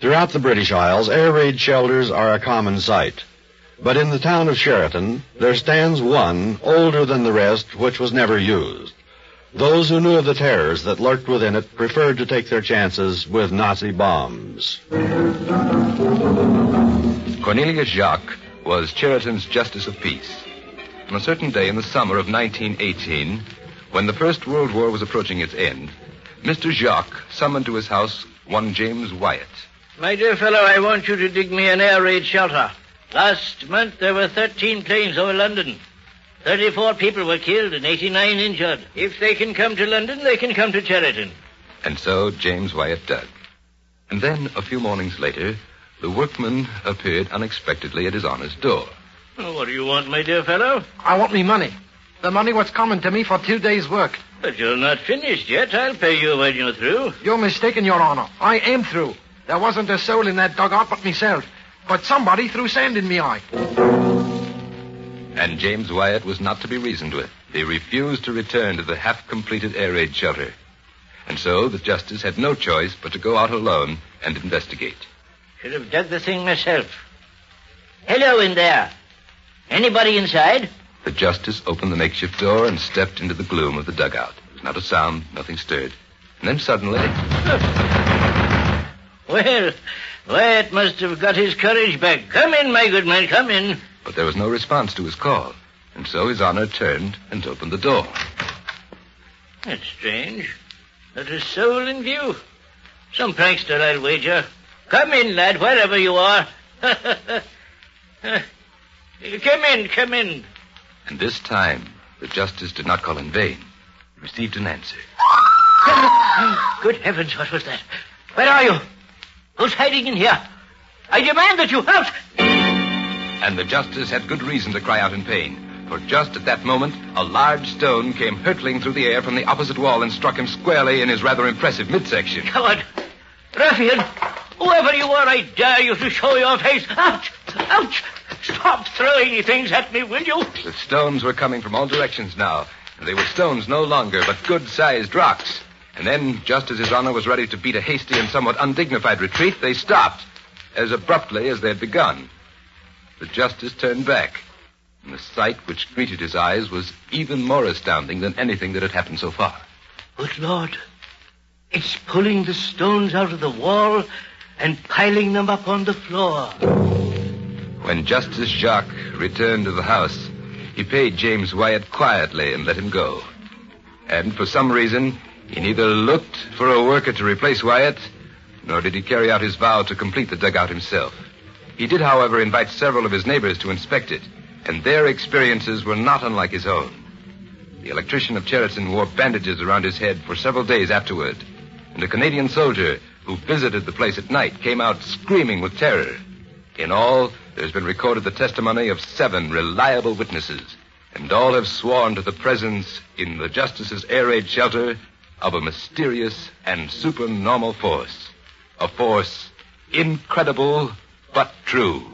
Throughout the British Isles, air raid shelters are a common sight. But in the town of Sheraton, there stands one, older than the rest, which was never used. Those who knew of the terrors that lurked within it preferred to take their chances with Nazi bombs. Cornelius Jacques was Sheraton's Justice of Peace. On a certain day in the summer of 1918, when the First World War was approaching its end, Mr. Jacques summoned to his house one James Wyatt. My dear fellow, I want you to dig me an air raid shelter. Last month there were 13 planes over London. 34 people were killed and 89 injured. If they can come to London, they can come to Sheraton. And so James Wyatt dug. And then, a few mornings later, the workman appeared unexpectedly at his honor's door. Oh, what do you want, my dear fellow? I want me money. The money what's coming to me for two days' work. But you're not finished yet. I'll pay you when you're through. You're mistaken, Your Honor. I am through. There wasn't a soul in that dugout but myself. But somebody threw sand in me eye. And James Wyatt was not to be reasoned with. He refused to return to the half-completed air raid shelter. And so the justice had no choice but to go out alone and investigate. Should have dug the thing myself. Hello in there. Anybody inside? The justice opened the makeshift door and stepped into the gloom of the dugout. There was not a sound, nothing stirred. And then suddenly. Well, Wyatt must have got his courage back. Come in, my good man, come in. But there was no response to his call. And so his honor turned and opened the door. That's strange. Not a soul in view. Some prankster, I'll wager. Come in, lad, wherever you are. come in, come in. And this time, the justice did not call in vain. He received an answer. Good heavens, what was that? Where are you? Who's hiding in here? I demand that you help. And the justice had good reason to cry out in pain. For just at that moment, a large stone came hurtling through the air from the opposite wall and struck him squarely in his rather impressive midsection. Coward! Ruffian! Whoever you are, I dare you to show your face. Ouch! Ouch! Stop throwing things at me, will you? The stones were coming from all directions now, and they were stones no longer, but good-sized rocks. And then, just as his honor was ready to beat a hasty and somewhat undignified retreat, they stopped, as abruptly as they had begun. The justice turned back, and the sight which greeted his eyes was even more astounding than anything that had happened so far. Good Lord. It's pulling the stones out of the wall and piling them up on the floor. When Justice Jacques returned to the house, he paid James Wyatt quietly and let him go. And for some reason, he neither looked for a worker to replace Wyatt, nor did he carry out his vow to complete the dugout himself. He did, however, invite several of his neighbors to inspect it, and their experiences were not unlike his own. The electrician of Sheraton wore bandages around his head for several days afterward, and a Canadian soldier who visited the place at night came out screaming with terror. In all, there's been recorded the testimony of seven reliable witnesses, and all have sworn to the presence in the Justice's air raid shelter of a mysterious and supernormal force. A force incredible but true.